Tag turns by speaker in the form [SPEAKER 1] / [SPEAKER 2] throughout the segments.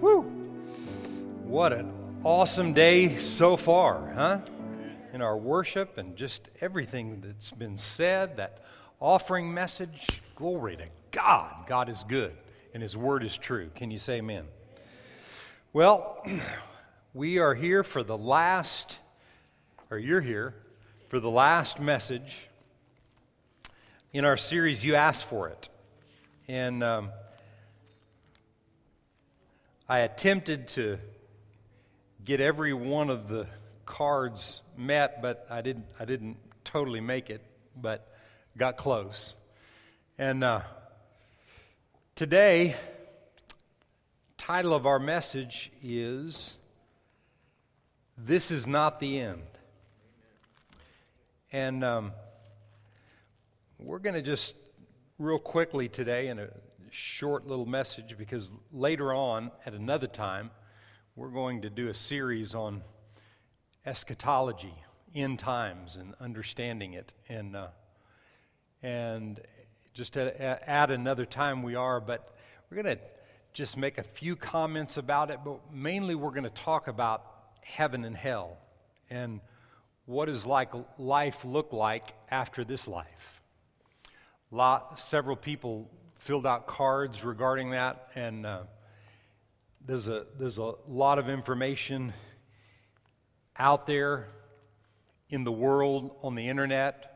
[SPEAKER 1] Woo! What an awesome day so far, huh? In our worship and just everything that's been said, that offering message. Glory to God. God is good and His word is true. Can you say amen? Well, we are here for the last, or you're here for the last message in our series, You Asked for It. And um, I attempted to get every one of the cards met, but I didn't, I didn't totally make it, but got close. And uh, today, title of our message is This is Not the End. And um, we're going to just real quickly today, in a short little message because later on, at another time, we're going to do a series on eschatology, end times, and understanding it. And, uh, and just at, at another time, we are, but we're going to just make a few comments about it, but mainly we're going to talk about heaven and hell and what does like life look like after this life. Lot, several people filled out cards regarding that, and uh, there's a there's a lot of information out there in the world on the internet.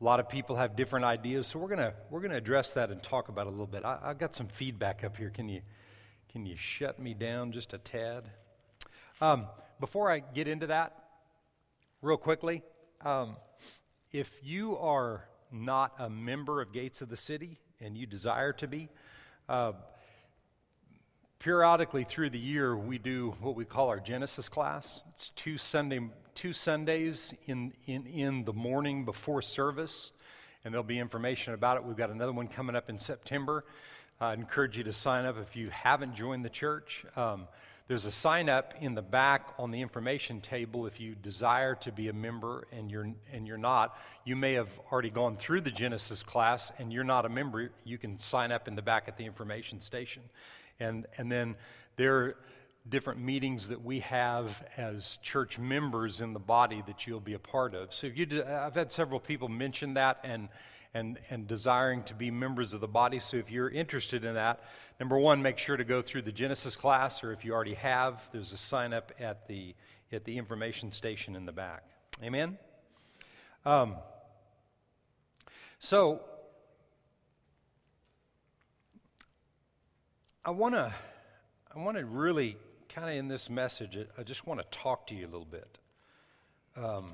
[SPEAKER 1] A lot of people have different ideas, so we're gonna we're gonna address that and talk about it a little bit. I, I got some feedback up here. Can you can you shut me down just a tad? Um, before I get into that, real quickly, um, if you are not a member of Gates of the City, and you desire to be. Uh, periodically through the year, we do what we call our Genesis class. It's two, Sunday, two Sundays in, in, in the morning before service, and there'll be information about it. We've got another one coming up in September. I encourage you to sign up if you haven't joined the church. Um, there's a sign up in the back on the information table if you desire to be a member and you're, and you're not. You may have already gone through the Genesis class and you're not a member. You can sign up in the back at the information station. And, and then there are different meetings that we have as church members in the body that you'll be a part of. So if you, I've had several people mention that and and, and desiring to be members of the body. So if you're interested in that, number one, make sure to go through the Genesis class, or if you already have, there's a sign up at the, at the information station in the back. Amen? Um, so, I want to I want to really kind of in this message, I just want to talk to you a little bit. Um,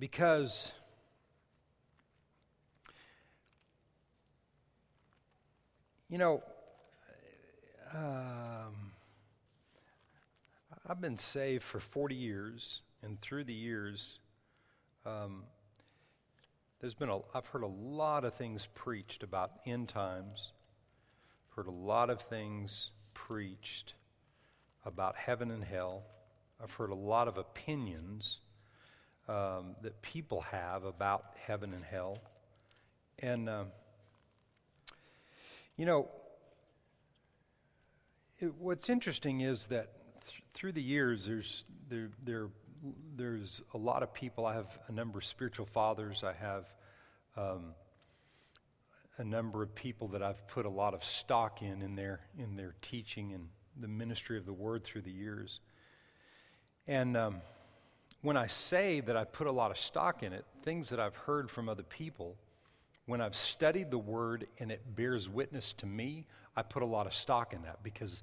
[SPEAKER 1] because you know um, I've been saved for 40 years, and through the years, um, there's been a, I've heard a lot of things preached about end times, I've heard a lot of things preached about heaven and hell. I've heard a lot of opinions um, that people have about heaven and hell. And, um, you know, it, what's interesting is that th- through the years, there's, there, there, there's a lot of people. I have a number of spiritual fathers. I have um, a number of people that I've put a lot of stock in in their, in their teaching and the ministry of the word through the years. And um, when I say that I put a lot of stock in it, things that I've heard from other people, when I've studied the word and it bears witness to me, I put a lot of stock in that because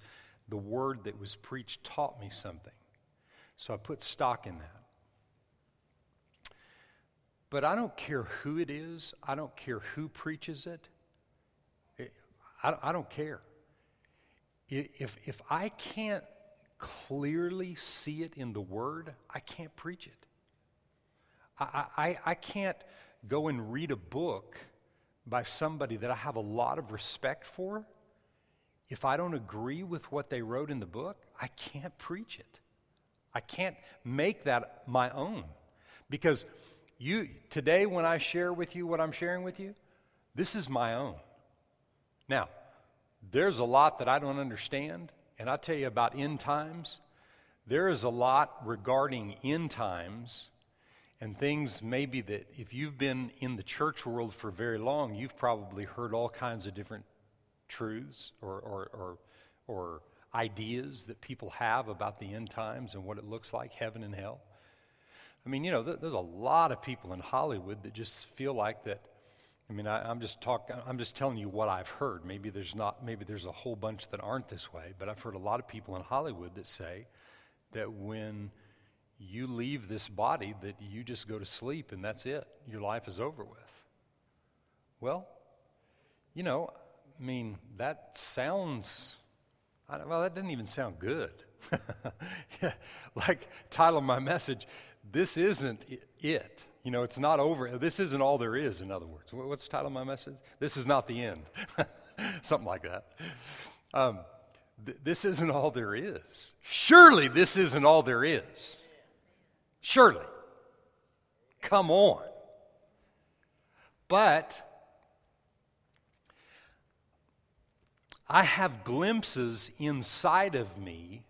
[SPEAKER 1] the word that was preached taught me something. So I put stock in that. But I don't care who it is, I don't care who preaches it. I, don't care. If, if I can't clearly see it in the Word, I can't preach it. I, I, I can't go and read a book by somebody that I have a lot of respect for. If I don't agree with what they wrote in the book, I can't preach it. I can't make that my own. Because you today when I share with you what I'm sharing with you, this is my own. Now, there's a lot that I don't understand. And I tell you about end times, there is a lot regarding end times and things maybe that if you've been in the church world for very long, you've probably heard all kinds of different truths or, or, or, or ideas that people have about the end times and what it looks like, heaven and hell. I mean, you know, th- there's a lot of people in Hollywood that just feel like that. I mean, I, am just talking. I'm just telling you what I've heard. Maybe there's not. Maybe there's a whole bunch that aren't this way. But I've heard a lot of people in Hollywood that say that when you leave this body that you just go to sleep and that's it. Your life is over with. Well, you know, I mean, that sounds, well, that doesn't even sound good. yeah, like title of my message, this isn't it. You know, it's not over. This isn't all there is, in other words. What's the title of my message? This is not the end. Something like that. Um, th- this isn't all there is. Surely this isn't all there is. Surely. Come on. But I have glimpses inside of me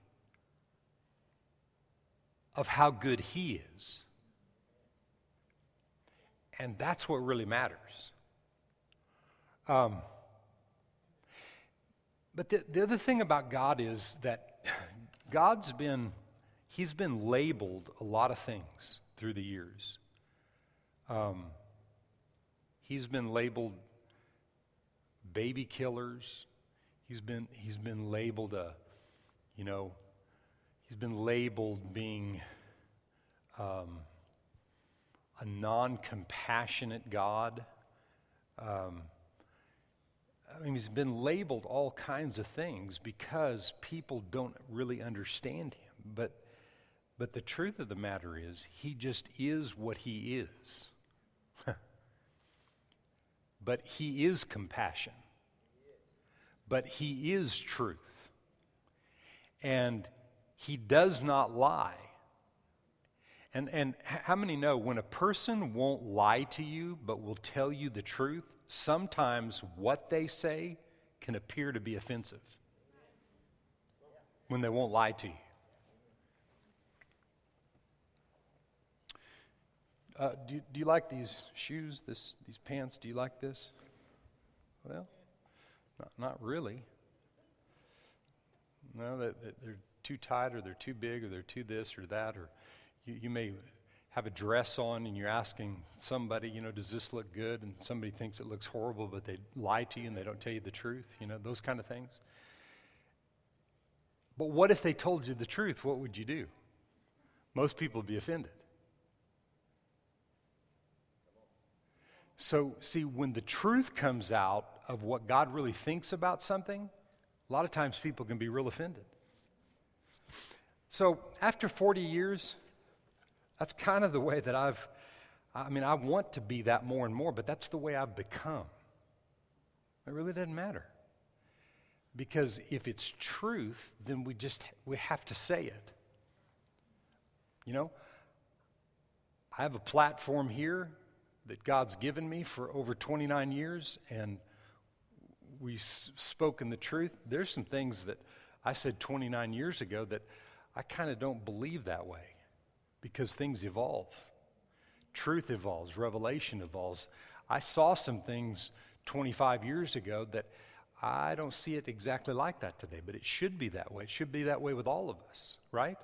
[SPEAKER 1] of how good He is. And that's what really matters. Um, but the, the other thing about God is that God's been he's been labeled a lot of things through the years. Um, he's been labeled baby killers. He's been, he's been labeled a, you know, he's been labeled being um, a non compassionate God. Um, I mean, he's been labeled all kinds of things because people don't really understand him. But but the truth of the matter is, he just is what he is. but he is compassion. But he is truth. And he does not lie. And, and how many know when a person won't lie to you but will tell you the truth, sometimes what they say can appear to be offensive when they won't lie to you. Uh, do, do you like these shoes, this, these pants? Do you like this? Well, not, not really. No, they're too tight or they're too big or they're too this or that. Or you, you may have a dress on and you're asking somebody, you know, does this look good? And somebody thinks it looks horrible, but they lie to you and they don't tell you the truth, you know, those kind of things. But what if they told you the truth? What would you do? Most people would be offended. So, see, when the truth comes out of what God really thinks about something, a lot of times people can be real offended. So, after 40 years, that's kind of the way that I've, I mean, I want to be that more and more, but that's the way I've become. It really doesn't matter. Because if it's truth, then we just, we have to say it. You know, I have a platform here that God's given me for over 29 years, and we've spoken the truth. There's some things that I said 29 years ago that I kind of don't believe that way because things evolve. Truth evolves, revelation evolves. I saw some things 25 years ago that I don't see it exactly like that today, but it should be that way. It should be that way with all of us, right?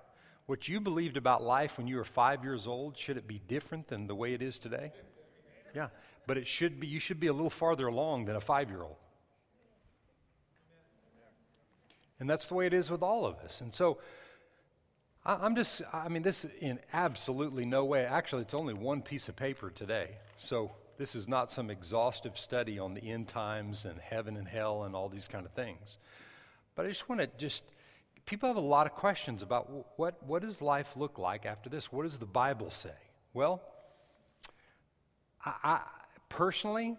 [SPEAKER 1] What you believed about life when you were five years old, should it be different than the way it is today? Yeah, but it should be, you should be a little farther along than a five year old. And that's the way it is with all of us. And so I, am just, I mean, this in absolutely no way, actually, it's only one piece of paper today. So this is not some exhaustive study on the end times and heaven and hell and all these kind of things. But I just want to just, people have a lot of questions about what, what does life look like after this? What does the Bible say? Well, I, I, personally,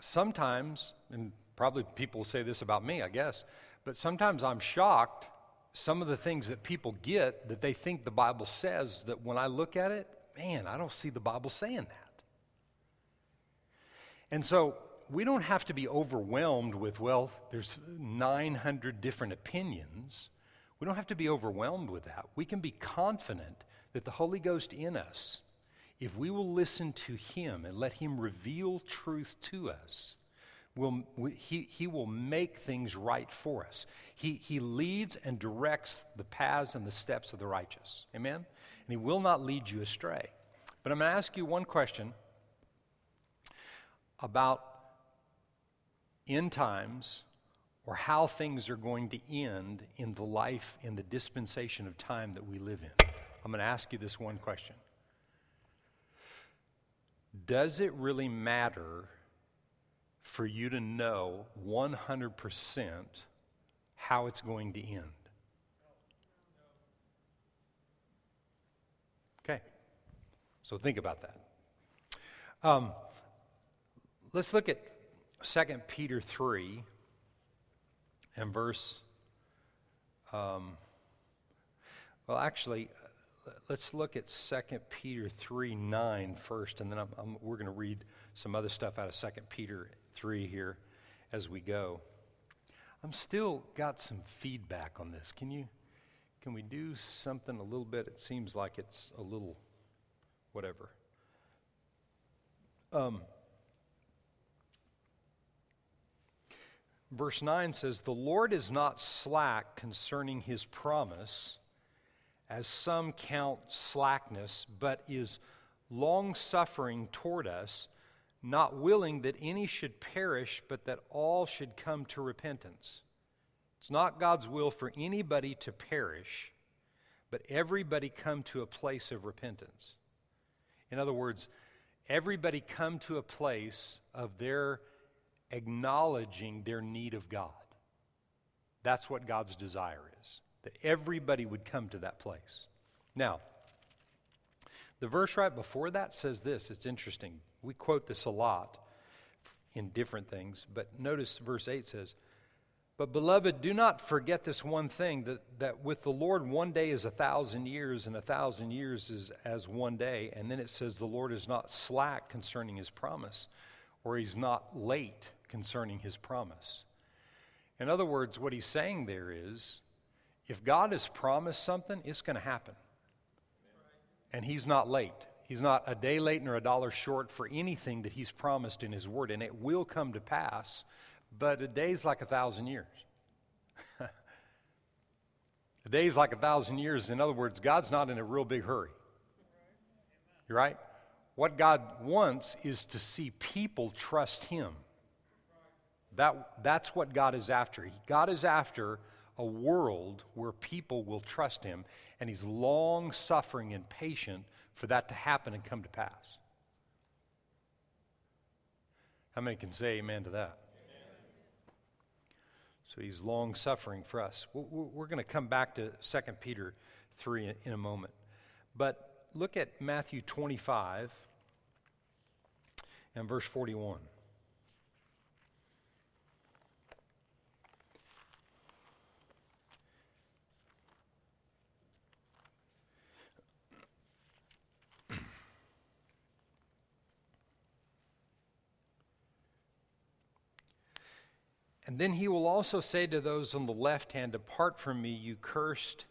[SPEAKER 1] sometimes, and probably people say this about me, I guess, but sometimes I'm shocked some of the things that people get that they think the Bible says that when I look at it, man, I don't see the Bible saying that. And so we don't have to be overwhelmed with, well, there's 900 different opinions. We don't have to be overwhelmed with that. We can be confident that the Holy Ghost in us, if we will listen to Him and let Him reveal truth to us, will, he, he will make things right for us. He, he leads and directs the paths and the steps of the righteous. Amen? And He will not lead you astray. But I'm going to ask you one question about end times or how things are going to end in the life, in the dispensation of time that we live in. I'm going to ask you this one question Does it really matter for you to know 100% how it's going to end? Okay, so think about that. Um, let's look at 2 Peter 3 and verse. Um, well, actually, let's look at 2 Peter 3 9 first, and then I'm, I'm, we're going to read some other stuff out of 2 Peter 3 here as we go. I'm still got some feedback on this. Can you can we do something a little bit? It seems like it's a little whatever. Um, verse 9 says, The Lord is not slack concerning his promise, as some count slackness, but is long suffering toward us, not willing that any should perish, but that all should come to repentance. It's not God's will for anybody to perish, but everybody come to a place of repentance. In other words, everybody come to a place of their acknowledging their need of God. That's what God's desire is, that everybody would come to that place. Now, the verse right before that says this. It's interesting. We quote this a lot in different things, but notice verse 8 says, But beloved, do not forget this one thing that, that with the Lord one day is a thousand years, and a thousand years is as one day. And then it says, The Lord is not slack concerning his promise, or he's not late concerning his promise. In other words, what he's saying there is if God has promised something, it's going to happen. And he's not late. He's not a day late nor a dollar short for anything that he's promised in his word, and it will come to pass, but a day's like a thousand years. a day's like a thousand years. In other words, God's not in a real big hurry. You're right? What God wants is to see people trust him. That, that's what God is after. God is after a world where people will trust Him, and He's long suffering and patient for that to happen and come to pass. How many can say amen to that? So he's long suffering for us. We're going to come back to 2 Peter 3 in a moment. But look at Matthew 25 and verse 41. And then he will also say to those on the left hand, Depart from me, you cursed,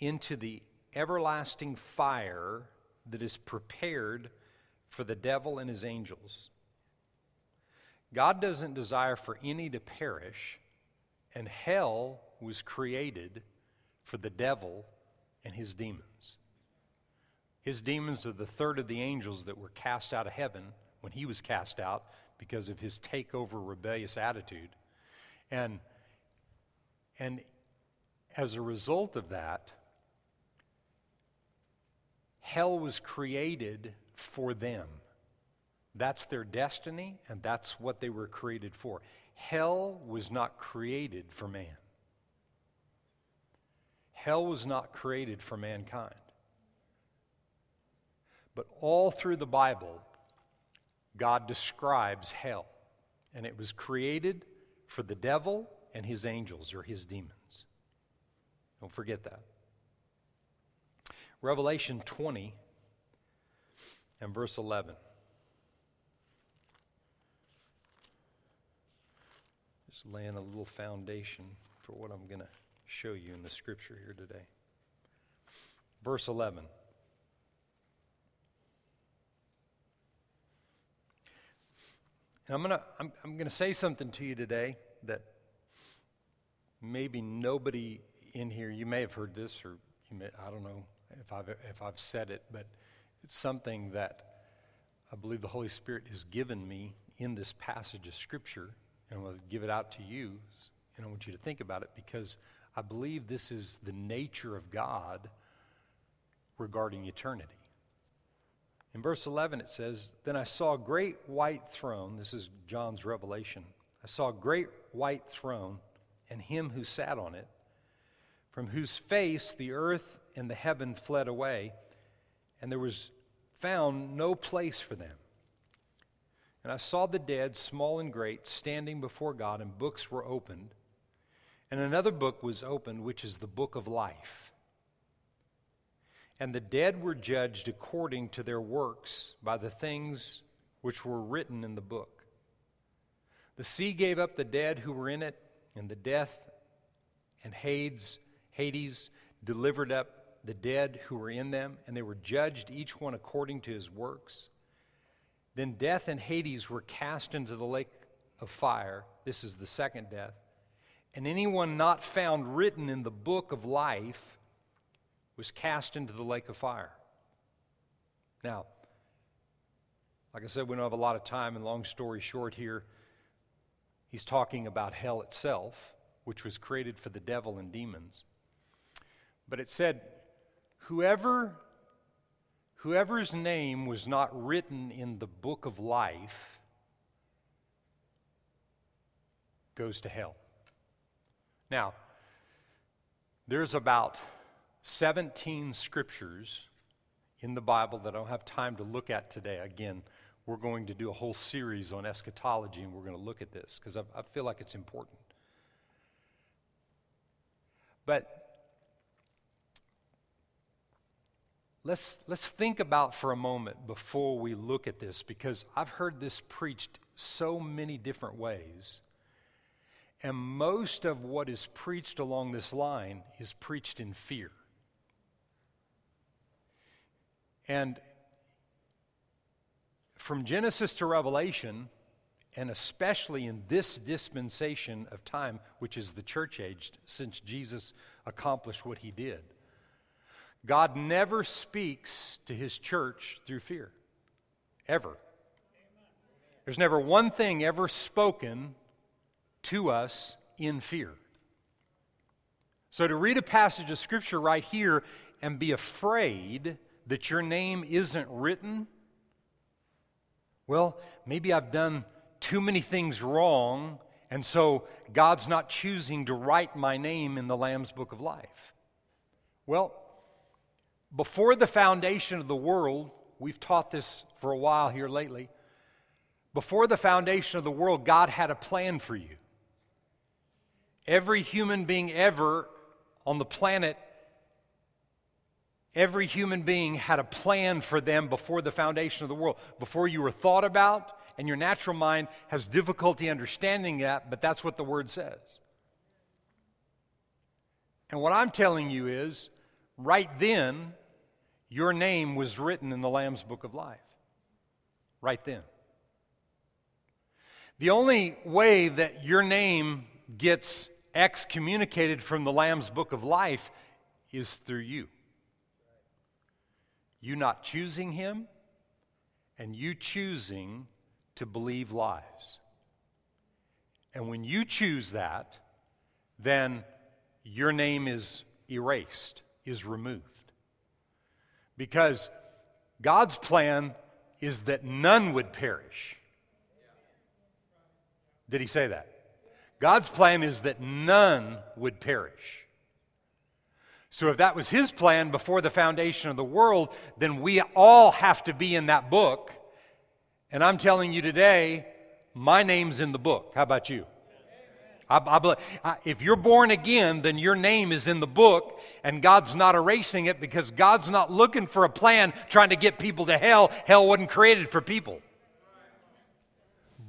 [SPEAKER 1] into the everlasting fire that is prepared for the devil and his angels. God doesn't desire for any to perish, and hell was created for the devil and his demons. His demons are the third of the angels that were cast out of heaven when he was cast out because of his takeover rebellious attitude. And, and as a result of that, hell was created for them. That's their destiny, and that's what they were created for. Hell was not created for man. Hell was not created for mankind. But all through the Bible, God describes hell. And it was created for the devil and his angels or his demons. Don't forget that. Revelation 20 and verse 11. Just laying a little foundation for what I'm going to show you in the scripture here today. Verse 11. I'm going to I'm, I'm going to say something to you today that maybe nobody in here you may have heard this or you may I don't know if I've if I've said it but it's something that I believe the Holy Spirit has given me in this passage of scripture and I will give it out to you and I want you to think about it because I believe this is the nature of God regarding eternity. In verse 11, it says, Then I saw a great white throne. This is John's revelation. I saw a great white throne and him who sat on it, from whose face the earth and the heaven fled away, and there was found no place for them. And I saw the dead, small and great, standing before God, and books were opened. And another book was opened, which is the book of life. And the dead were judged according to their works by the things which were written in the book. The sea gave up the dead who were in it, and the death and Hades, Hades delivered up the dead who were in them, and they were judged each one according to his works. Then death and Hades were cast into the lake of fire. This is the second death. And anyone not found written in the book of life was cast into the lake of fire. Now, like I said, we don't have a lot of time, and long story short here, he's talking about hell itself, which was created for the devil and demons. But it said, whoever whoever's name was not written in the book of life goes to hell. Now, there's about 17 scriptures in the Bible that I don't have time to look at today. Again, we're going to do a whole series on eschatology and we're going to look at this because I, I, feel like it's important. But let's, let's think about for a moment before we look at this because I've heard this preached so many different ways. And most of what is preached along this line is preached in fear. And from Genesis to Revelation, and especially in this dispensation of time, which is the church age, since Jesus accomplished what he did, God never speaks to his church through fear. Ever. There's never one thing ever spoken to us in fear. So to read a passage of Scripture right here and be afraid that your name isn't written? Well, maybe I've done too many things wrong, and so God's not choosing to write my name in the Lamb's Book of Life. Well, before the foundation of the world, we've taught this for a while here lately. Before the foundation of the world, God had a plan for you. Every human being ever on the planet Every human being had a plan for them before the foundation of the world, before you were thought about, and your natural mind has difficulty understanding that, but that's what the word says. And what I'm telling you is, right then, your name was written in the Lamb's Book of Life. Right then. The only way that your name gets excommunicated from the Lamb's Book of Life is through you you not choosing Him, and you choosing to believe lies. And when you choose that, then your name is erased, is removed. Because God's plan is that none would perish. Did he say that? God's plan is that none would perish. So, if that was his plan before the foundation of the world, then we all have to be in that book. And I'm telling you today, my name's in the book. How about you? I, I, if you're born again, then your name is in the book, and God's not erasing it because God's not looking for a plan trying to get people to hell. Hell wasn't created for people.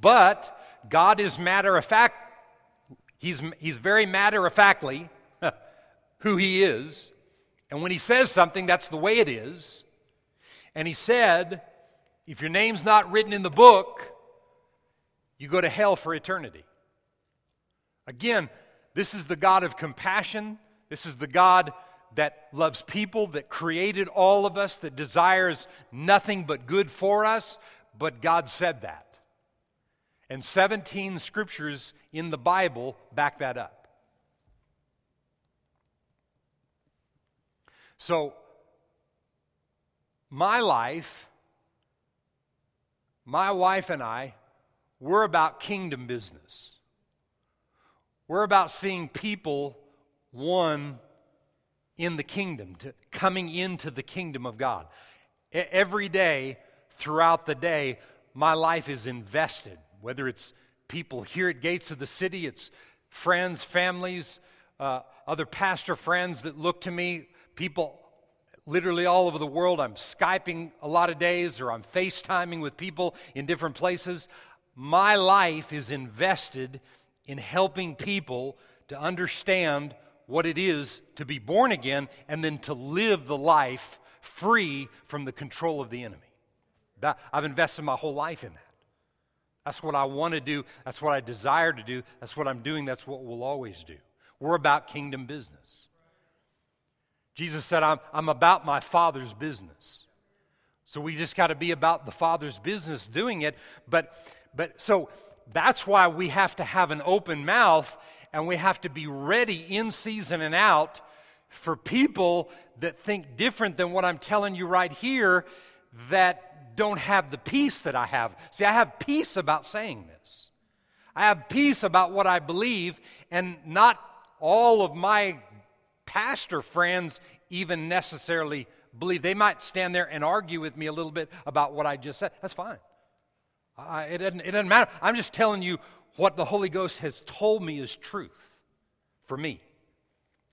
[SPEAKER 1] But God is matter of fact He's, he's very matter of factly who he is. And when he says something, that's the way it is. And he said, if your name's not written in the book, you go to hell for eternity. Again, this is the God of compassion. This is the God that loves people, that created all of us, that desires nothing but good for us. But God said that. And 17 scriptures in the Bible back that up. So, my life, my wife and I, we're about kingdom business. We're about seeing people one in the kingdom, coming into the kingdom of God. Every day, throughout the day, my life is invested, whether it's people here at Gates of the City, it's friends, families, uh, other pastor friends that look to me, people literally all over the world. I'm Skyping a lot of days or I'm FaceTiming with people in different places. My life is invested in helping people to understand what it is to be born again and then to live the life free from the control of the enemy. That, I've invested my whole life in that. That's what I want to do. That's what I desire to do. That's what I'm doing. That's what we'll always do. We're about kingdom business. Jesus said, I'm, I'm about my Father's business. So we just got to be about the Father's business doing it. But, but so that's why we have to have an open mouth and we have to be ready in season and out for people that think different than what I'm telling you right here that don't have the peace that I have. See, I have peace about saying this. I have peace about what I believe, and not all of my pastor friends even necessarily believe. They might stand there and argue with me a little bit about what I just said. That's fine. I, it, doesn't, it doesn't matter. I'm just telling you what the Holy Ghost has told me is truth for me.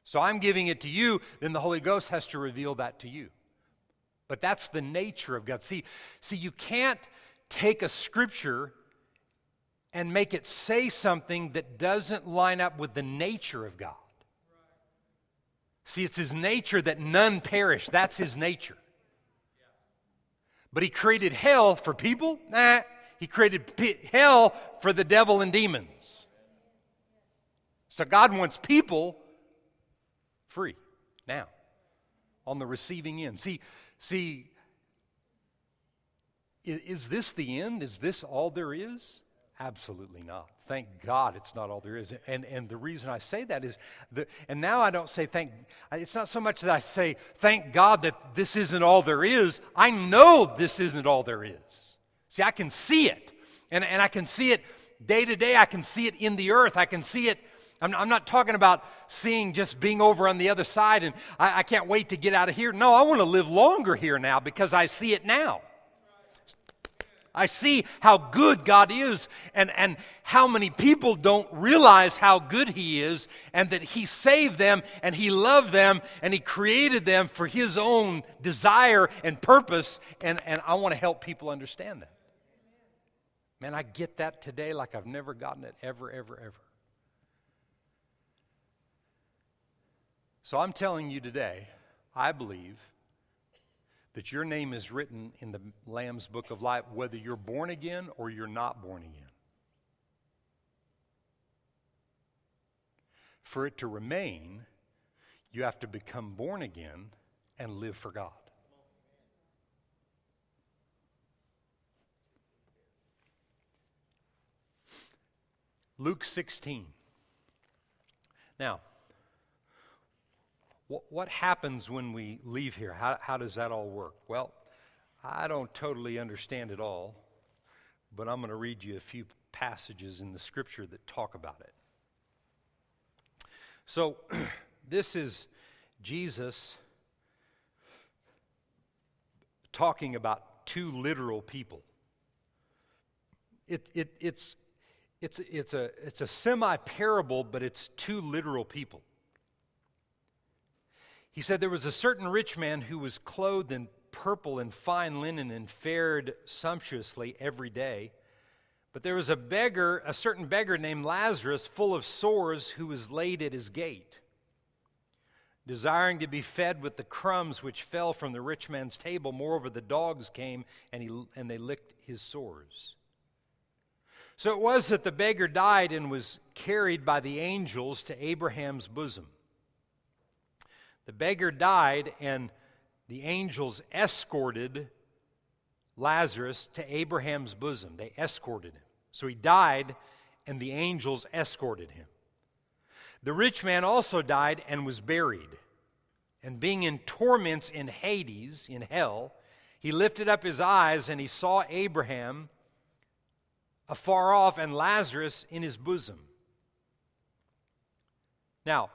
[SPEAKER 1] So I'm giving it to you, then the Holy Ghost has to reveal that to you. But that's the nature of God. See, see, you can't take a scripture and make it say something that doesn't line up with the nature of God. See, it's his nature that none perish. That's his nature. But he created hell for people? Nah. He created hell for the devil and demons. So God wants people free now on the receiving end. See, see, is this the end? Is this all there is? Absolutely not. Thank God it's not all there is. And, and the reason I say that is, and now I don't say thank, it's not so much that I say thank God that this isn't all there is. I know this isn't all there is. See, I can see it. And, and I can see it day to day. I can see it in the earth. I can see it. I'm, I'm not talking about seeing just being over on the other side and I, I can't wait to get out of here. No, I want to live longer here now because I see it now. I see how good God is and, and how many people don't realize how good He is and that He saved them and He loved them and He created them for His own desire and purpose. And, and I want to help people understand that. Man, I get that today like I've never gotten it ever, ever, ever. So I'm telling you today, I believe that your name is written in the Lamb's book of life, whether you're born again or you're not born again. For it to remain, you have to become born again and live for God. Luke 16. Now, what happens when we leave here? How, how does that all work? Well, I don't totally understand it all, but I'm going to read you a few passages in the scripture that talk about it. So, this is Jesus talking about two literal people. It, it, it's, it's, it's a, it's a semi parable, but it's two literal people. He said, There was a certain rich man who was clothed in purple and fine linen and fared sumptuously every day. But there was a beggar, a certain beggar named Lazarus, full of sores, who was laid at his gate, desiring to be fed with the crumbs which fell from the rich man's table. Moreover, the dogs came and, he, and they licked his sores. So it was that the beggar died and was carried by the angels to Abraham's bosom. The beggar died, and the angels escorted Lazarus to Abraham's bosom. They escorted him. So he died, and the angels escorted him. The rich man also died and was buried. And being in torments in Hades, in hell, he lifted up his eyes and he saw Abraham afar off and Lazarus in his bosom. Now,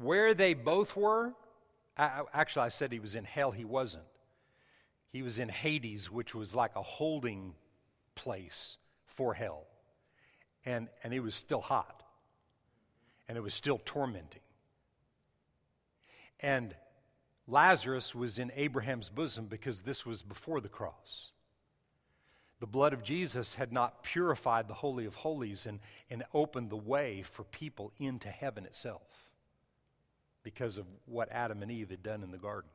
[SPEAKER 1] where they both were, actually, I said he was in hell. He wasn't. He was in Hades, which was like a holding place for hell. And, and it was still hot. And it was still tormenting. And Lazarus was in Abraham's bosom because this was before the cross. The blood of Jesus had not purified the Holy of Holies and, and opened the way for people into heaven itself because of what Adam and Eve had done in the garden.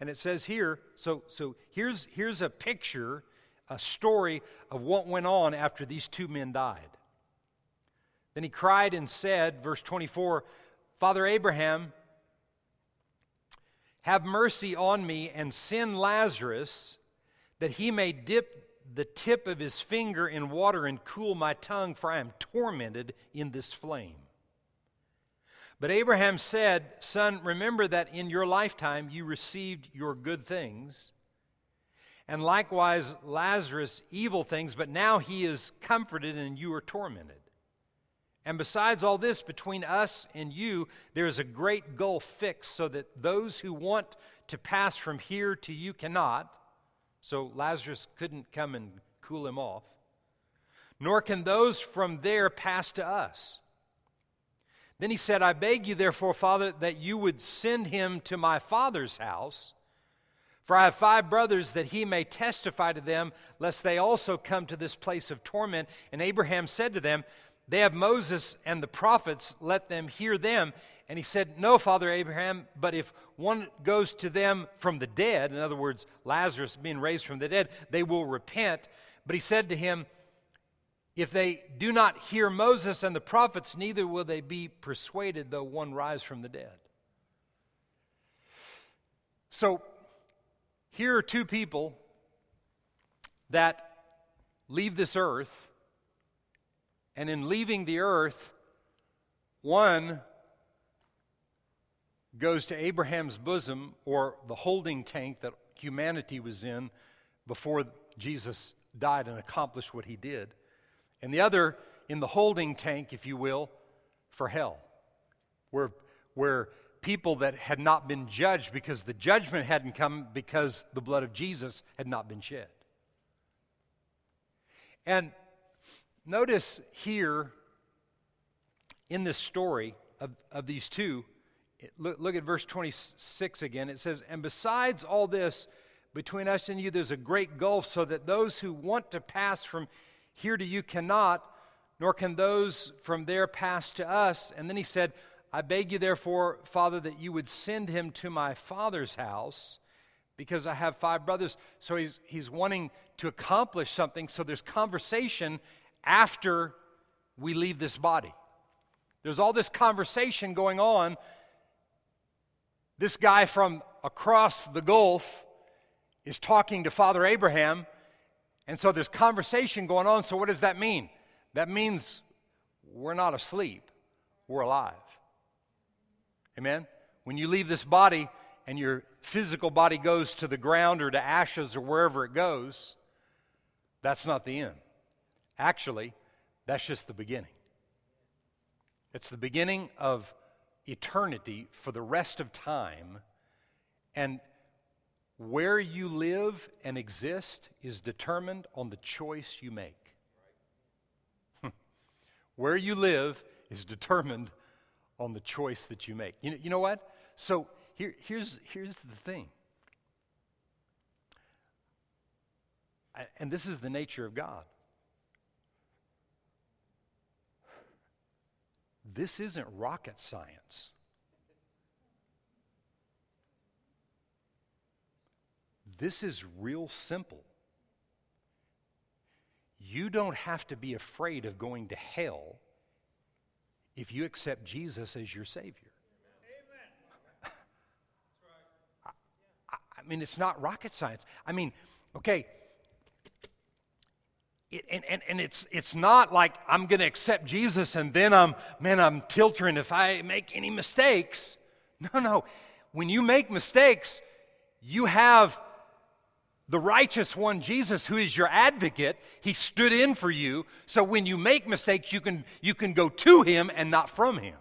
[SPEAKER 1] And it says here, so, so here's, here's a picture, a story of what went on after these two men died. Then he cried and said, verse 24, Father Abraham, have mercy on me and send Lazarus that he may dip the tip of his finger in water and cool my tongue, for I am tormented in this flame. But Abraham said, Son, remember that in your lifetime you received your good things, and likewise Lazarus evil things, but now he is comforted and you are tormented. And besides all this, between us and you, there is a great gulf fixed, so that those who want to pass from here to you cannot. So Lazarus couldn't come and cool him off. Nor can those from there pass to us. Then he said, I beg you, therefore, Father, that you would send him to my father's house. For I have five brothers, that he may testify to them, lest they also come to this place of torment. And Abraham said to them, They have Moses and the prophets, let them hear them. And he said, No, Father Abraham, but if one goes to them from the dead, in other words, Lazarus being raised from the dead, they will repent. But he said to him, if they do not hear Moses and the prophets, neither will they be persuaded, though one rise from the dead. So, here are two people that leave this earth, and in leaving the earth, one goes to Abraham's bosom or the holding tank that humanity was in before Jesus died and accomplished what he did and the other in the holding tank, if you will, for hell, where, where people that had not been judged because the judgment hadn't come because the blood of Jesus had not been shed. And notice here in this story of, of these two, look, look at verse 26 again. It says, And besides all this, between us and you, there's a great gulf, so that those who want to pass from here to you cannot, nor can those from there pass to us. And then he said, I beg you, therefore, Father, that you would send him to my father's house because I have five brothers. So he's, he's wanting to accomplish something. So there's conversation after we leave this body. There's all this conversation going on. This guy from across the Gulf is talking to Father Abraham and so there's conversation going on. So, what does that mean? That means we're not asleep, we're alive. Amen? When you leave this body and your physical body goes to the ground or to ashes or wherever it goes, that's not the end. Actually, that's just the beginning. It's the beginning of eternity for the rest of time. And where you live and exist is determined on the choice you make. Where you live is determined on the choice that you make. You know, you know what? So here, here's, here's the thing. and this is the nature of God. This isn't rocket science. This is real simple. You don't have to be afraid of going to hell if you accept Jesus as your Savior. I, I mean, it's not rocket science. I mean, okay, it, and, and, and it's, it's not like I'm going to accept Jesus and then I'm, man, I'm tilting if I make any mistakes. No, no. When you make mistakes, you have the righteous one, Jesus, who is your advocate. He stood in for you. So when you make mistakes, you can, you can go to him and not from him.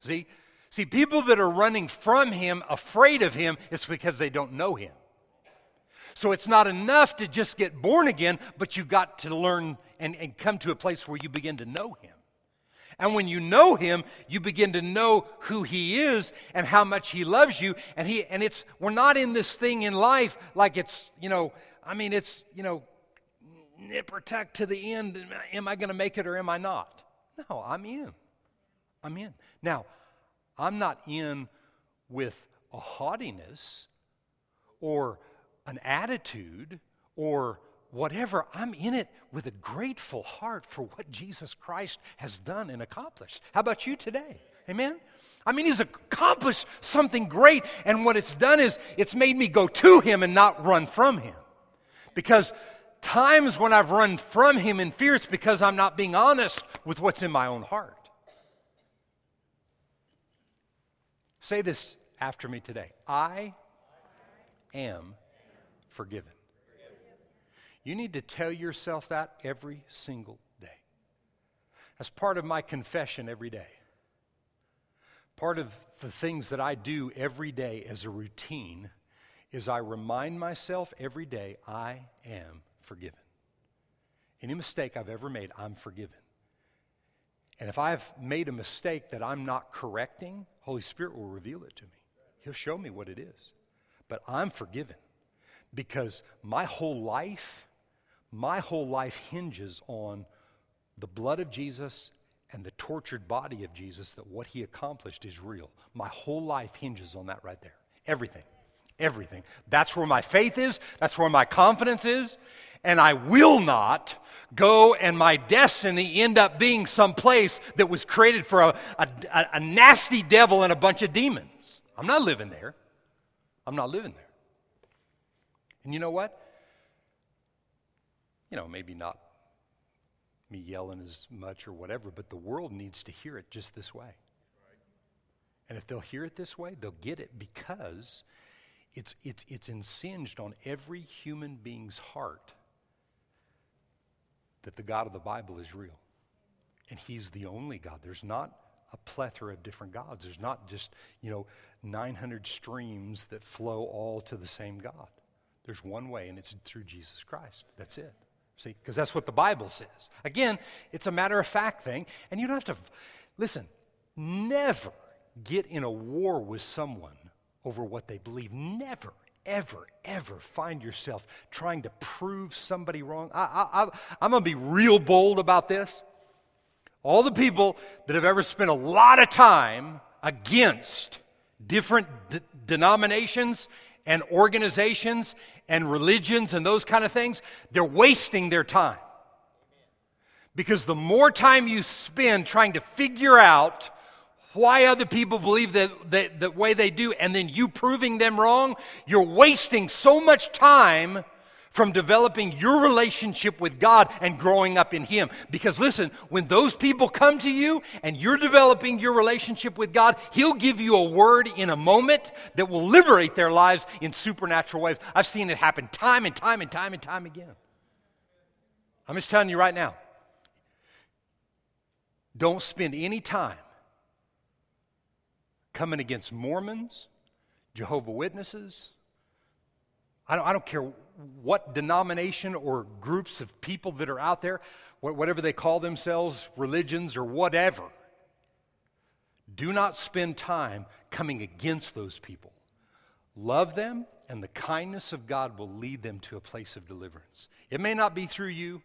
[SPEAKER 1] See? See, people that are running from him, afraid of him, it's because they don't know him. So it's not enough to just get born again, but you've got to learn and, and come to a place where you begin to know Him. And when you know him, you begin to know who he is and how much he loves you. And he and it's we're not in this thing in life like it's, you know, I mean it's, you know, nip or tuck to the end. Am I going to make it or am I not? No, I'm in. I'm in. Now, I'm not in with a haughtiness or an attitude or whatever, I'm in it with a grateful heart for what Jesus Christ has done and accomplished. How about you today? Amen? I mean, He's accomplished something great, and what it's done is it's made me go to Him and not run from Him. Because times when I've run from Him in fear, it's because I'm not being honest with what's in my own heart. Say this after me today I am forgiven. You need to tell yourself that every single day. As part of my confession every day. Part of the things that I do every day as a routine is I remind myself every day I am forgiven. Any mistake I've ever made, I'm forgiven. And if I've made a mistake that I'm not correcting, Holy Spirit will reveal it to me. He'll show me what it is. But I'm forgiven because my whole life, my whole life hinges on the blood of Jesus and the tortured body of Jesus, that what he accomplished is real. My whole life hinges on that right there. Everything. Everything. That's where my faith is. That's where my confidence is. And I will not go and my destiny end up being some place that was created for a, a, a nasty devil and a bunch of demons. I'm not living there. I'm not living there. And you know what? You know, maybe not me yelling as much or whatever, but the world needs to hear it just this way. And if they'll hear it this way, they'll get it because it's, it's, it's insinged on every human being's heart that the God of the Bible is real. And He's the only God. There's not a plethora of different gods. There's not just, you know, 900 streams that flow all to the same God. There's one way, and it's through Jesus Christ. That's it. See, because that's what the Bible says. Again, it's a matter of fact thing, and you don't have to, listen, never get in a war with someone over what they believe. Never, ever, ever find yourself trying to prove somebody wrong. I, am going to be real bold about this. All the people that have ever spent a lot of time against different d- denominations and organizations and religions and those kind of things, they're wasting their time. Because the more time you spend trying to figure out why other people believe that, that the way they do and then you proving them wrong, you're wasting so much time from developing your relationship with God and growing up in Him. Because listen, when those people come to you and you're developing your relationship with God, He'll give you a word in a moment that will liberate their lives in supernatural ways. I've seen it happen time and time and time and time again. I'm just telling you right now don't spend any time coming against Mormons, Jehovah Witnesses. I don't, I don't care what denomination or groups of people that are out there, whatever they call themselves, religions or whatever, do not spend time coming against those people. Love them, and the kindness of God will lead them to a place of deliverance. It may not be through you,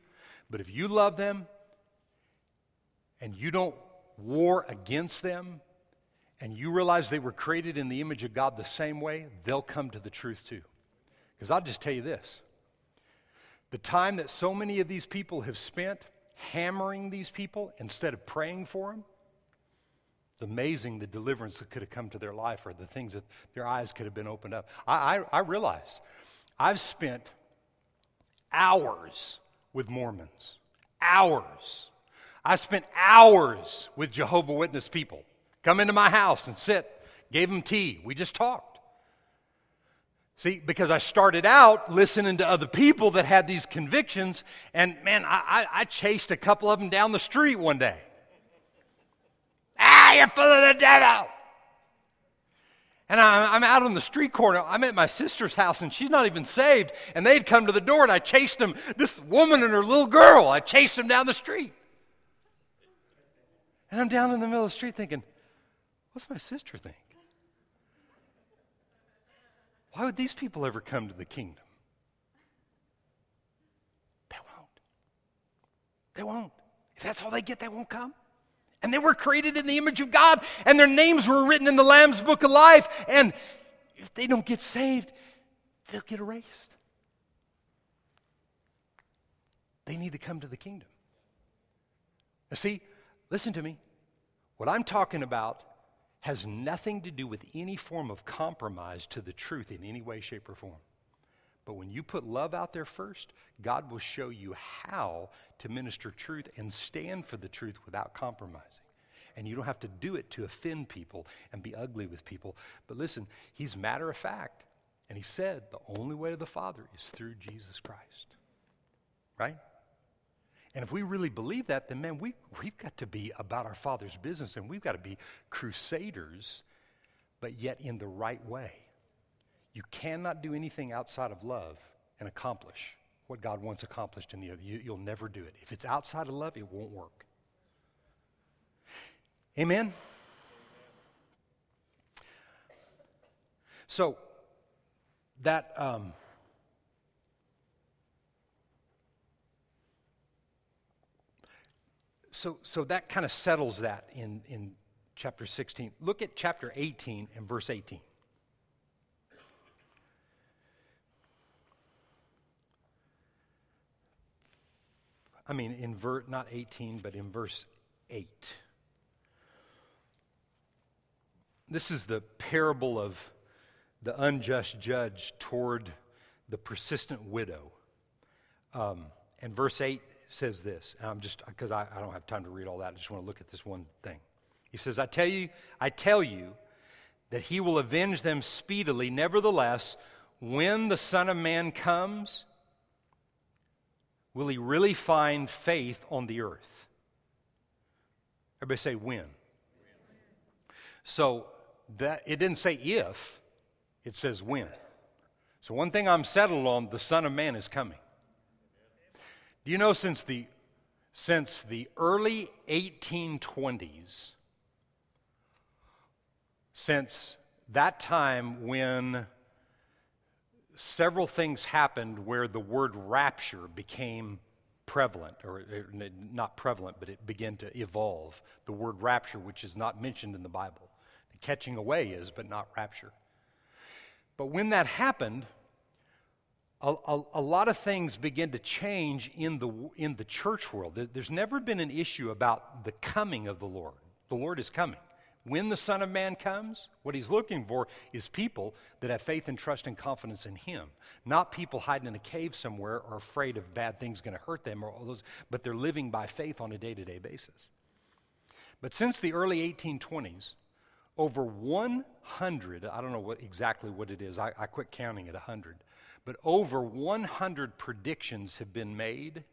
[SPEAKER 1] but if you love them and you don't war against them and you realize they were created in the image of God the same way, they'll come to the truth too. Because I'll just tell you this the time that so many of these people have spent hammering these people instead of praying for them, it's amazing the deliverance that could have come to their life or the things that their eyes could have been opened up. I, I, I realize I've spent hours with Mormons, hours. I spent hours with Jehovah Witness people. Come into my house and sit, gave them tea. We just talked. See, because I started out listening to other people that had these convictions, and man, I, I, chased a couple of them down the street one day. Ah, you're full of the devil. And I, I'm out on the street corner. I'm at my sister's house, and she's not even saved. And they'd come to the door, and I chased them. This woman and her little girl, I chased them down the street. And I'm down in the middle of the street thinking, what's my sister think? Why would these people ever come to the kingdom? They won't. They won't. If that's all they get, they won't come. And they were created in the image of God, and their names were written in the Lamb's book of life. And if they don't get saved, they'll get erased. They need to come to the kingdom. Now, see, listen to me. What I'm talking about has nothing to do with any form of compromise to the truth in any way, shape, or form. But when you put love out there first, God will show you how to minister truth and stand for the truth without compromising. And you don't have to do it to offend people and be ugly with people. But listen, he's matter of fact. And he said the only way to the Father is through Jesus Christ. Right? And if we really believe that, then man, we, we've got to be about our Father's business and we've got to be crusaders, but yet in the right way. You cannot do anything outside of love and accomplish what God wants accomplished in the other. You, will never do it. If it's outside of love, it won't work. Amen? So, that. Um, so, so that kind of settles that in, in chapter 16. Look at chapter 18 and verse 18. I mean, in ver- not 18, but in verse 8. This is the parable of the unjust judge toward the persistent widow. Um, and verse 8 says this. And I'm just, because I, I don't have time to read all that, I just want to look at this one thing. He says, I tell you, I tell you that he will avenge them speedily. Nevertheless, when the Son of Man comes, will he really find faith on the earth? Everybody say when. So that it didn't say if, it says when. So one thing I'm settled on, the Son of Man is coming. Do you know since the, since the early 1820s, since that time when several things happened where the word rapture became prevalent, or not prevalent, but it began to evolve. The word rapture, which is not mentioned in the Bible. The catching away is, but not rapture. But when that happened, a, a, a, lot of things begin to change in the, in the church world. There's never been an issue about the coming of the Lord. The Lord is coming. When the Son of Man comes, what he's looking for is people that have faith and trust and confidence in him. Not people hiding in a cave somewhere or afraid of bad things going to hurt them or all those, but they're living by faith on a day to day basis. But since the early 1820s, over 100, I don't know what, exactly what it is, I, I quit counting at 100 but over 100 predictions have been made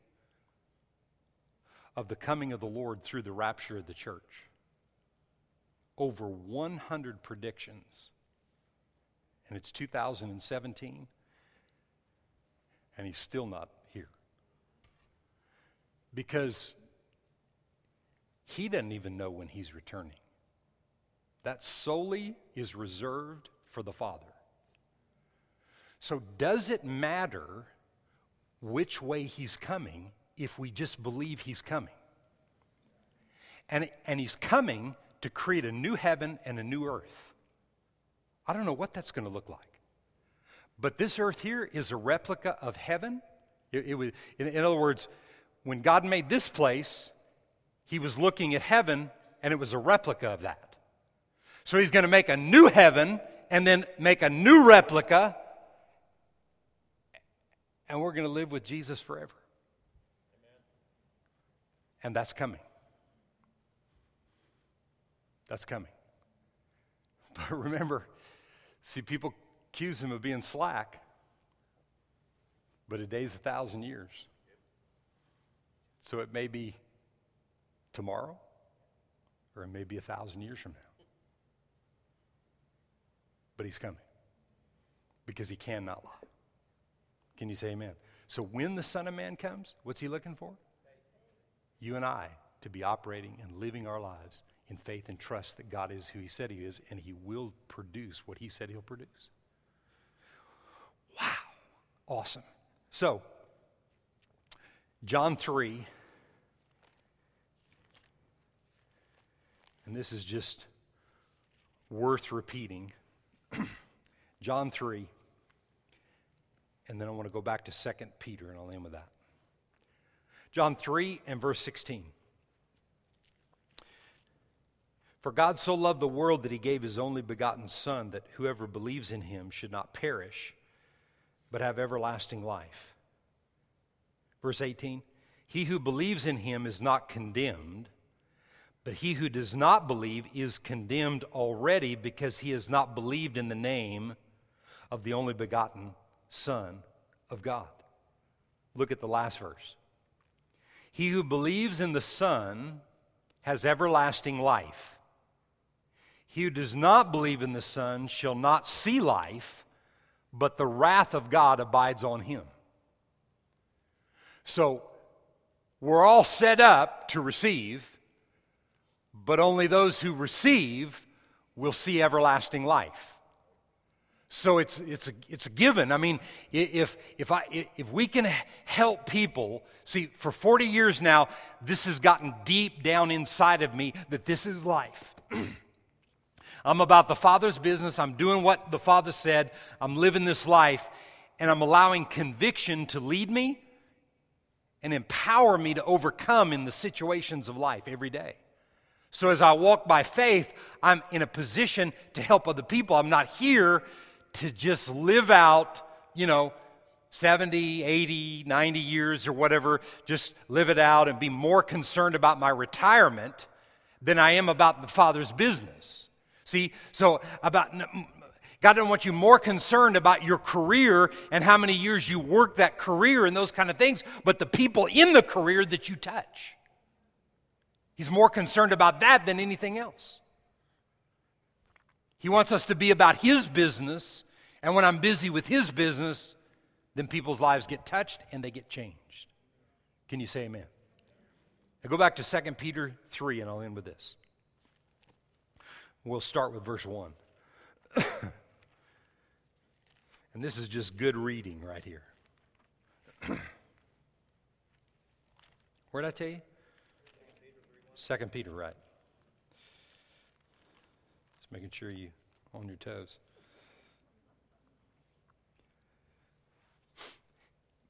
[SPEAKER 1] of the coming of the Lord through the rapture of the church. Over 100 predictions. And it's 2017, and he's still not here. Because he doesn't even know when he's returning. That solely is reserved for the Father. So, does it matter which way he's coming if we just believe he's coming? And, and he's coming to create a new heaven and a new earth. I don't know what that's going to look like. But this earth here is a replica of heaven. It, it was, in, in other words, when God made this place, he was looking at heaven and it was a replica of that. So he's going to make a new heaven and then make a new replica, and we're going to live with Jesus forever. And that's coming. That's coming. But remember, see, people accuse him of being slack, but a day's a thousand years. So it may be tomorrow, or it may be a thousand years from now. But he's coming because he cannot lie. Can you say amen? So when the Son of Man comes, what's he looking for? You and I to be operating and living our lives in faith and trust that God is who he said he is and he will produce what he said he'll produce. Wow. Awesome. So, John 3 and this is just worth repeating. John 3, and then I want to go back to 2 Peter, and I'll end with that. John 3 and verse 16. For God so loved the world that he gave his only begotten Son, that whoever believes in him should not perish, but have everlasting life. Verse 18 He who believes in him is not condemned but he who does not believe is condemned already because he has not believed in the name of the only begotten Son of God. Look at the last verse. He who believes in the Son has everlasting life. He who does not believe in the Son shall not see life, but the wrath of God abides on him. So, we're all set up to receive but only those who receive will see everlasting life. So it's, it's, a, it's a given. I mean, if, if, I, if we can help people, see, for 40 years now, this has gotten deep down inside of me that this is life. I'm about the Father's business. I'm doing what the Father said. I'm living this life, and I'm allowing conviction to lead me and empower me to overcome in the situations of life every day. So as I walk by faith, I'm in a position to help other people. I'm not here to just live out, you know, 70, 80, 90 years or whatever, just live it out and be more concerned about my retirement than I am about the Father's business. See, so about God doesn't want you more concerned about your career and how many years you work that career and those kind of things, but the people in the career that you touch. He's more concerned about that than anything else. He wants us to be about His business, and when I'm busy with His business, then people's lives get touched and they get changed. Can you say amen? Now go back to 2 Peter 3, and I'll end with this. We'll start with verse 1. and this is just good reading right here. Where did I tell you? Second Peter, right. Just making sure you on your toes.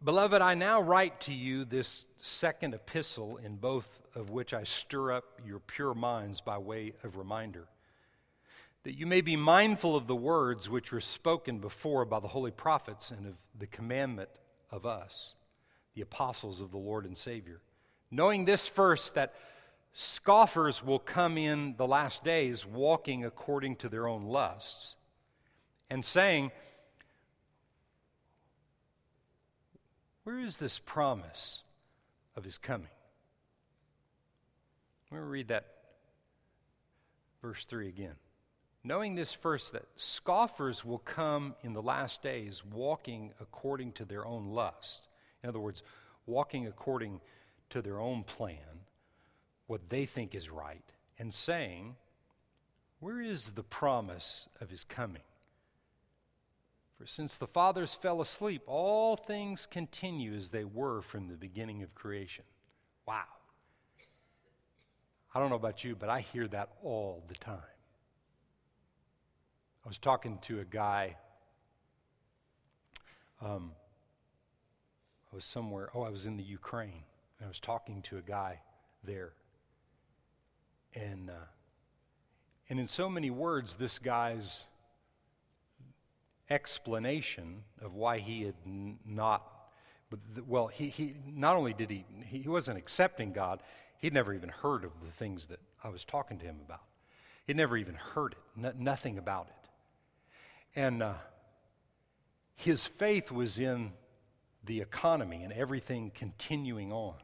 [SPEAKER 1] Beloved, I now write to you this second epistle, in both of which I stir up your pure minds by way of reminder, that you may be mindful of the words which were spoken before by the holy prophets and of the commandment of us, the apostles of the Lord and Savior. Knowing this first, that Scoffers will come in the last days walking according to their own lusts and saying, Where is this promise of his coming? Let me read that verse 3 again. Knowing this first, that scoffers will come in the last days walking according to their own lust. In other words, walking according to their own plan what they think is right and saying, Where is the promise of his coming? For since the fathers fell asleep, all things continue as they were from the beginning of creation. Wow. I don't know about you, but I hear that all the time. I was talking to a guy. Um, I was somewhere, oh, I was in the Ukraine, and I was talking to a guy there. And, uh, and in so many words, this guy's explanation of why he had not, well, he, he not only did he, he wasn't accepting God, he'd never even heard of the things that I was talking to him about. He'd never even heard it, nothing about it. And uh, his faith was in the economy and everything continuing on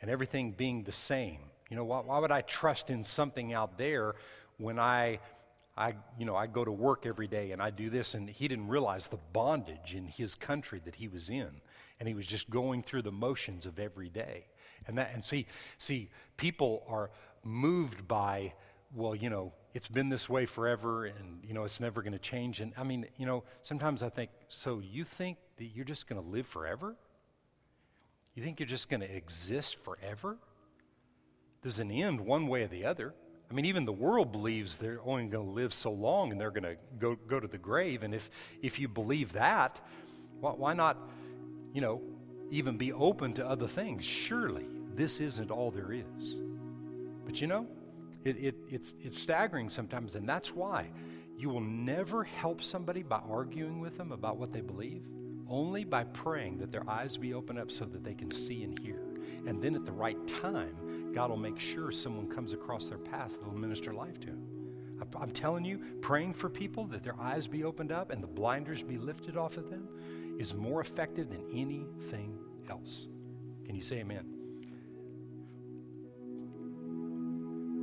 [SPEAKER 1] and everything being the same. You know, why, why would I trust in something out there when I I, you know, I go to work every day and I do this, and he didn't realize the bondage in his country that he was in, and he was just going through the motions of every day. And that, and see, see, people are moved by, well, you know, it's been this way forever, and you know, it's never going to change. And I mean, you know, sometimes I think, so you think that you're just going to live forever? You think you're just going to exist forever? There's an end one way or the other. I mean, even the world believes they're only going to live so long and they're going to go, go to the grave. And if, if you believe that, why, why not, you know, even be open to other things? Surely this isn't all there is. But you know, it, it, it's, it's staggering sometimes, and that's why you will never help somebody by arguing with them about what they believe, only by praying that their eyes be opened up so that they can see and hear. And then at the right time, God will make sure someone comes across their path that will minister life to. I'm telling you, praying for people that their eyes be opened up and the blinders be lifted off of them is more effective than anything else. Can you say amen?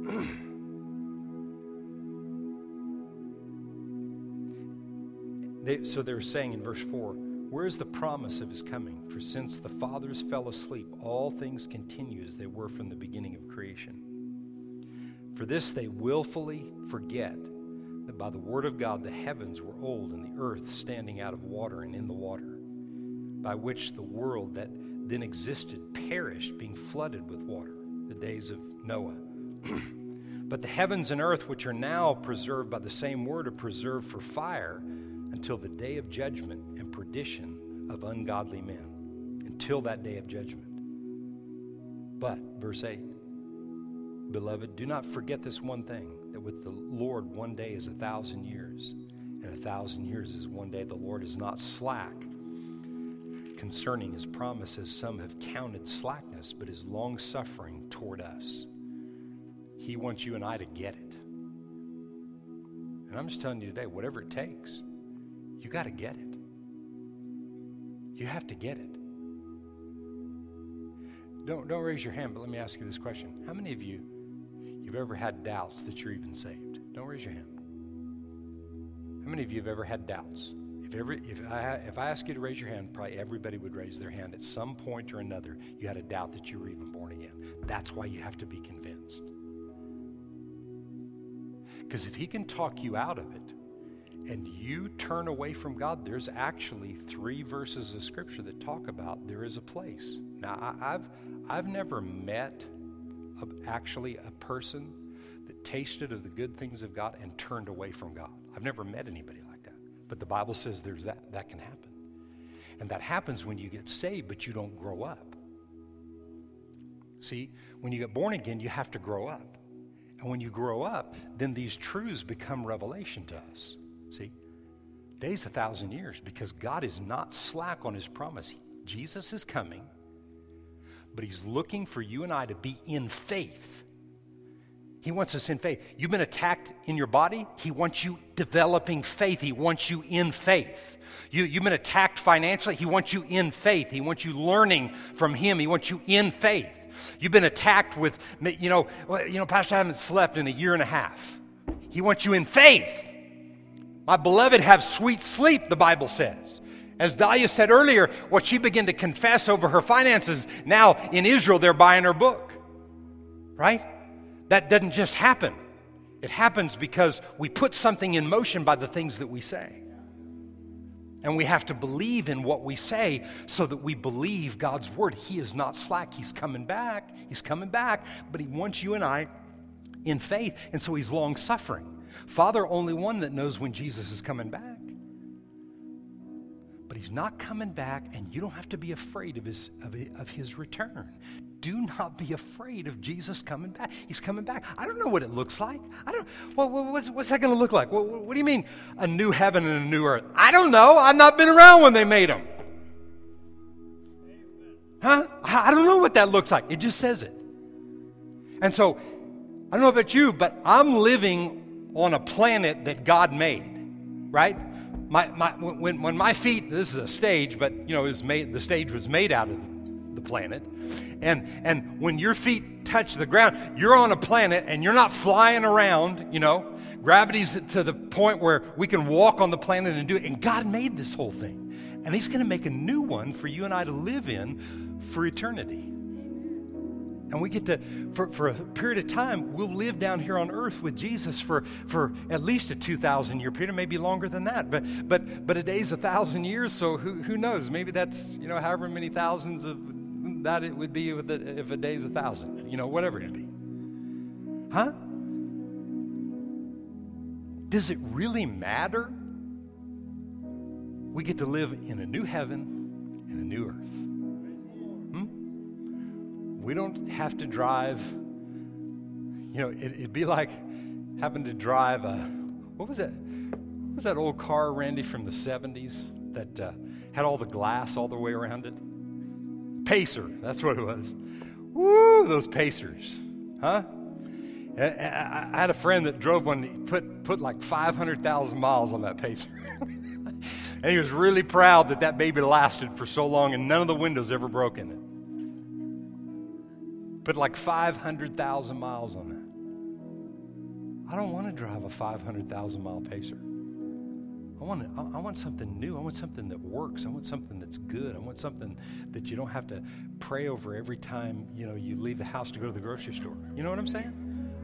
[SPEAKER 1] they, so they were saying in verse 4 where is the promise of his coming? For since the fathers fell asleep, all things continue as they were from the beginning of creation. For this they willfully forget that by the word of God the heavens were old and the earth standing out of water and in the water, by which the world that then existed perished, being flooded with water, the days of Noah. but the heavens and earth, which are now preserved by the same word, are preserved for fire until the day of judgment and of ungodly men, until that day of judgment. But, verse 8, beloved, do not forget this one thing that with the Lord one day is a thousand years, and a thousand years is one day. The Lord is not slack concerning his promises, some have counted slackness, but is long suffering toward us. He wants you and I to get it. And I'm just telling you today, whatever it takes, you got to get it. You have to get it. Don't, don't raise your hand, but let me ask you this question. How many of you, you've ever had doubts that you're even saved? Don't raise your hand. How many of you have ever had doubts? If, every, if, I, if I ask you to raise your hand, probably everybody would raise their hand. At some point or another, you had a doubt that you were even born again. That's why you have to be convinced. Because if he can talk you out of it, and you turn away from God, there's actually three verses of scripture that talk about there is a place. Now, I, have I've never met a, actually a person that tasted of the good things of God and turned away from God. I've never met anybody like that. But the Bible says there's that that can happen. And that happens when you get saved, but you don't grow up. See, when you get born again, you have to grow up. And when you grow up, then these truths become revelation to us. See, days a thousand years because God is not slack on his promise. Jesus is coming, but he's looking for you and I to be in faith. He wants us in faith. You've been attacked in your body. He wants you developing faith. He wants you in faith. You, you've been attacked financially. He wants you in faith. He wants you learning from Him. He wants you in faith. You've been attacked with, you know, you know, Pastor, I haven't slept in a year and a half. He wants you in faith. My beloved have sweet sleep, the Bible says. As Dahlia said earlier, what she began to confess over her finances, now in Israel, they're buying her book. Right? That doesn't just happen. It happens because we put something in motion by the things that we say. And we have to believe in what we say so that we believe God's word. He is not slack. He's coming back. He's coming back. But He wants you and I in faith. And so He's long suffering. Father, only one that knows when Jesus is coming back. But He's not coming back, and you don't have to be afraid of His, of, of his return. Do not be afraid of Jesus coming back. He's coming back. I don't know what it looks like. I don't. Well, what's, what's that going to look like? What, what do you mean, a new heaven and a new earth? I don't know. I've not been around when they made them. Huh? I don't know what that looks like. It just says it. And so, I don't know about you, but I'm living on a planet that God made, right? My, my, when, when my feet, this is a stage, but you know, was made, the stage was made out of the planet. And, and when your feet touch the ground, you're on a planet and you're not flying around, you know. Gravity's to the point where we can walk on the planet and do it. And God made this whole thing. And He's going to make a new one for you and I to live in for eternity. And we get to, for, for a period of time, we'll live down here on earth with Jesus for, for at least a 2,000 year period, maybe longer than that. But, but, but a day's a thousand years, so who, who knows? Maybe that's, you know, however many thousands of that it would be if a day's a thousand, you know, whatever it'd be. Huh? Does it really matter? We get to live in a new heaven and a new earth. We don't have to drive, you know, it, would be like having to drive a, what was that? What was that old car, Randy, from the 70s that uh, had all the glass all the way around it? Pacer, that's what it was. Woo, those Pacers, huh? I had a friend that drove one, put, put like 500,000 miles on that Pacer. and he was really proud that that baby lasted for so long and none of the windows ever broke in it. Put like 500,000 miles on it. I don't want to drive a 500,000 mile Pacer. I want, I want something new. I want something that works. I want something that's good. I want something that you don't have to pray over every time you know you leave the house to go to the grocery store. You know what I'm saying?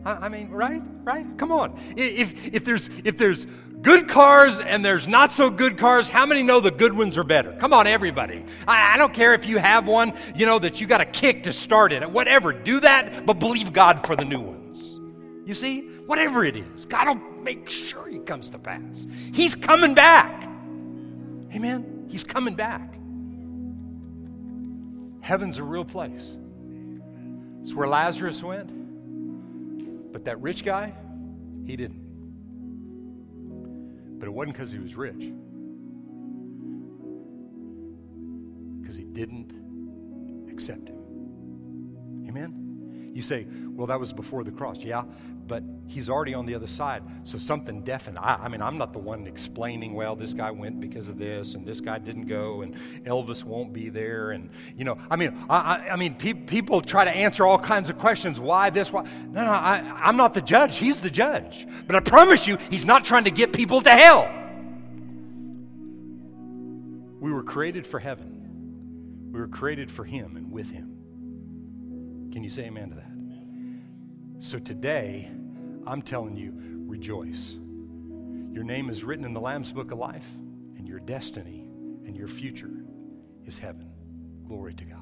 [SPEAKER 1] I, I mean, right? Right? Come on. If, if, there's, if there's good cars and there's not so good cars, how many know the good ones are better? Come on, everybody. I, I don't care if you have one, you know, that you got a kick to start it. Whatever. Do that, but believe God for the new ones. You see? Whatever it is, God will make sure he comes to pass. He's coming back. Amen? He's coming back. Heaven's a real place. It's where Lazarus went. But that rich guy, he didn't. But it wasn't because he was rich, because he didn't accept him. Amen? You say, well, that was before the cross. Yeah, but he's already on the other side. So something definite. I, I, mean, I'm not the one explaining, well, this guy went because of this, and this guy didn't go, and Elvis won't be there. And, you know, I mean, I, I mean, pe- people try to answer all kinds of questions. Why this? Why? No, no, I, I'm not the judge. He's the judge. But I promise you, he's not trying to get people to hell. We were created for heaven, we were created for him and with him. Can you say amen to that? So today, I'm telling you, rejoice. Your name is written in the Lamb's Book of Life, and your destiny and your future is heaven. Glory to God.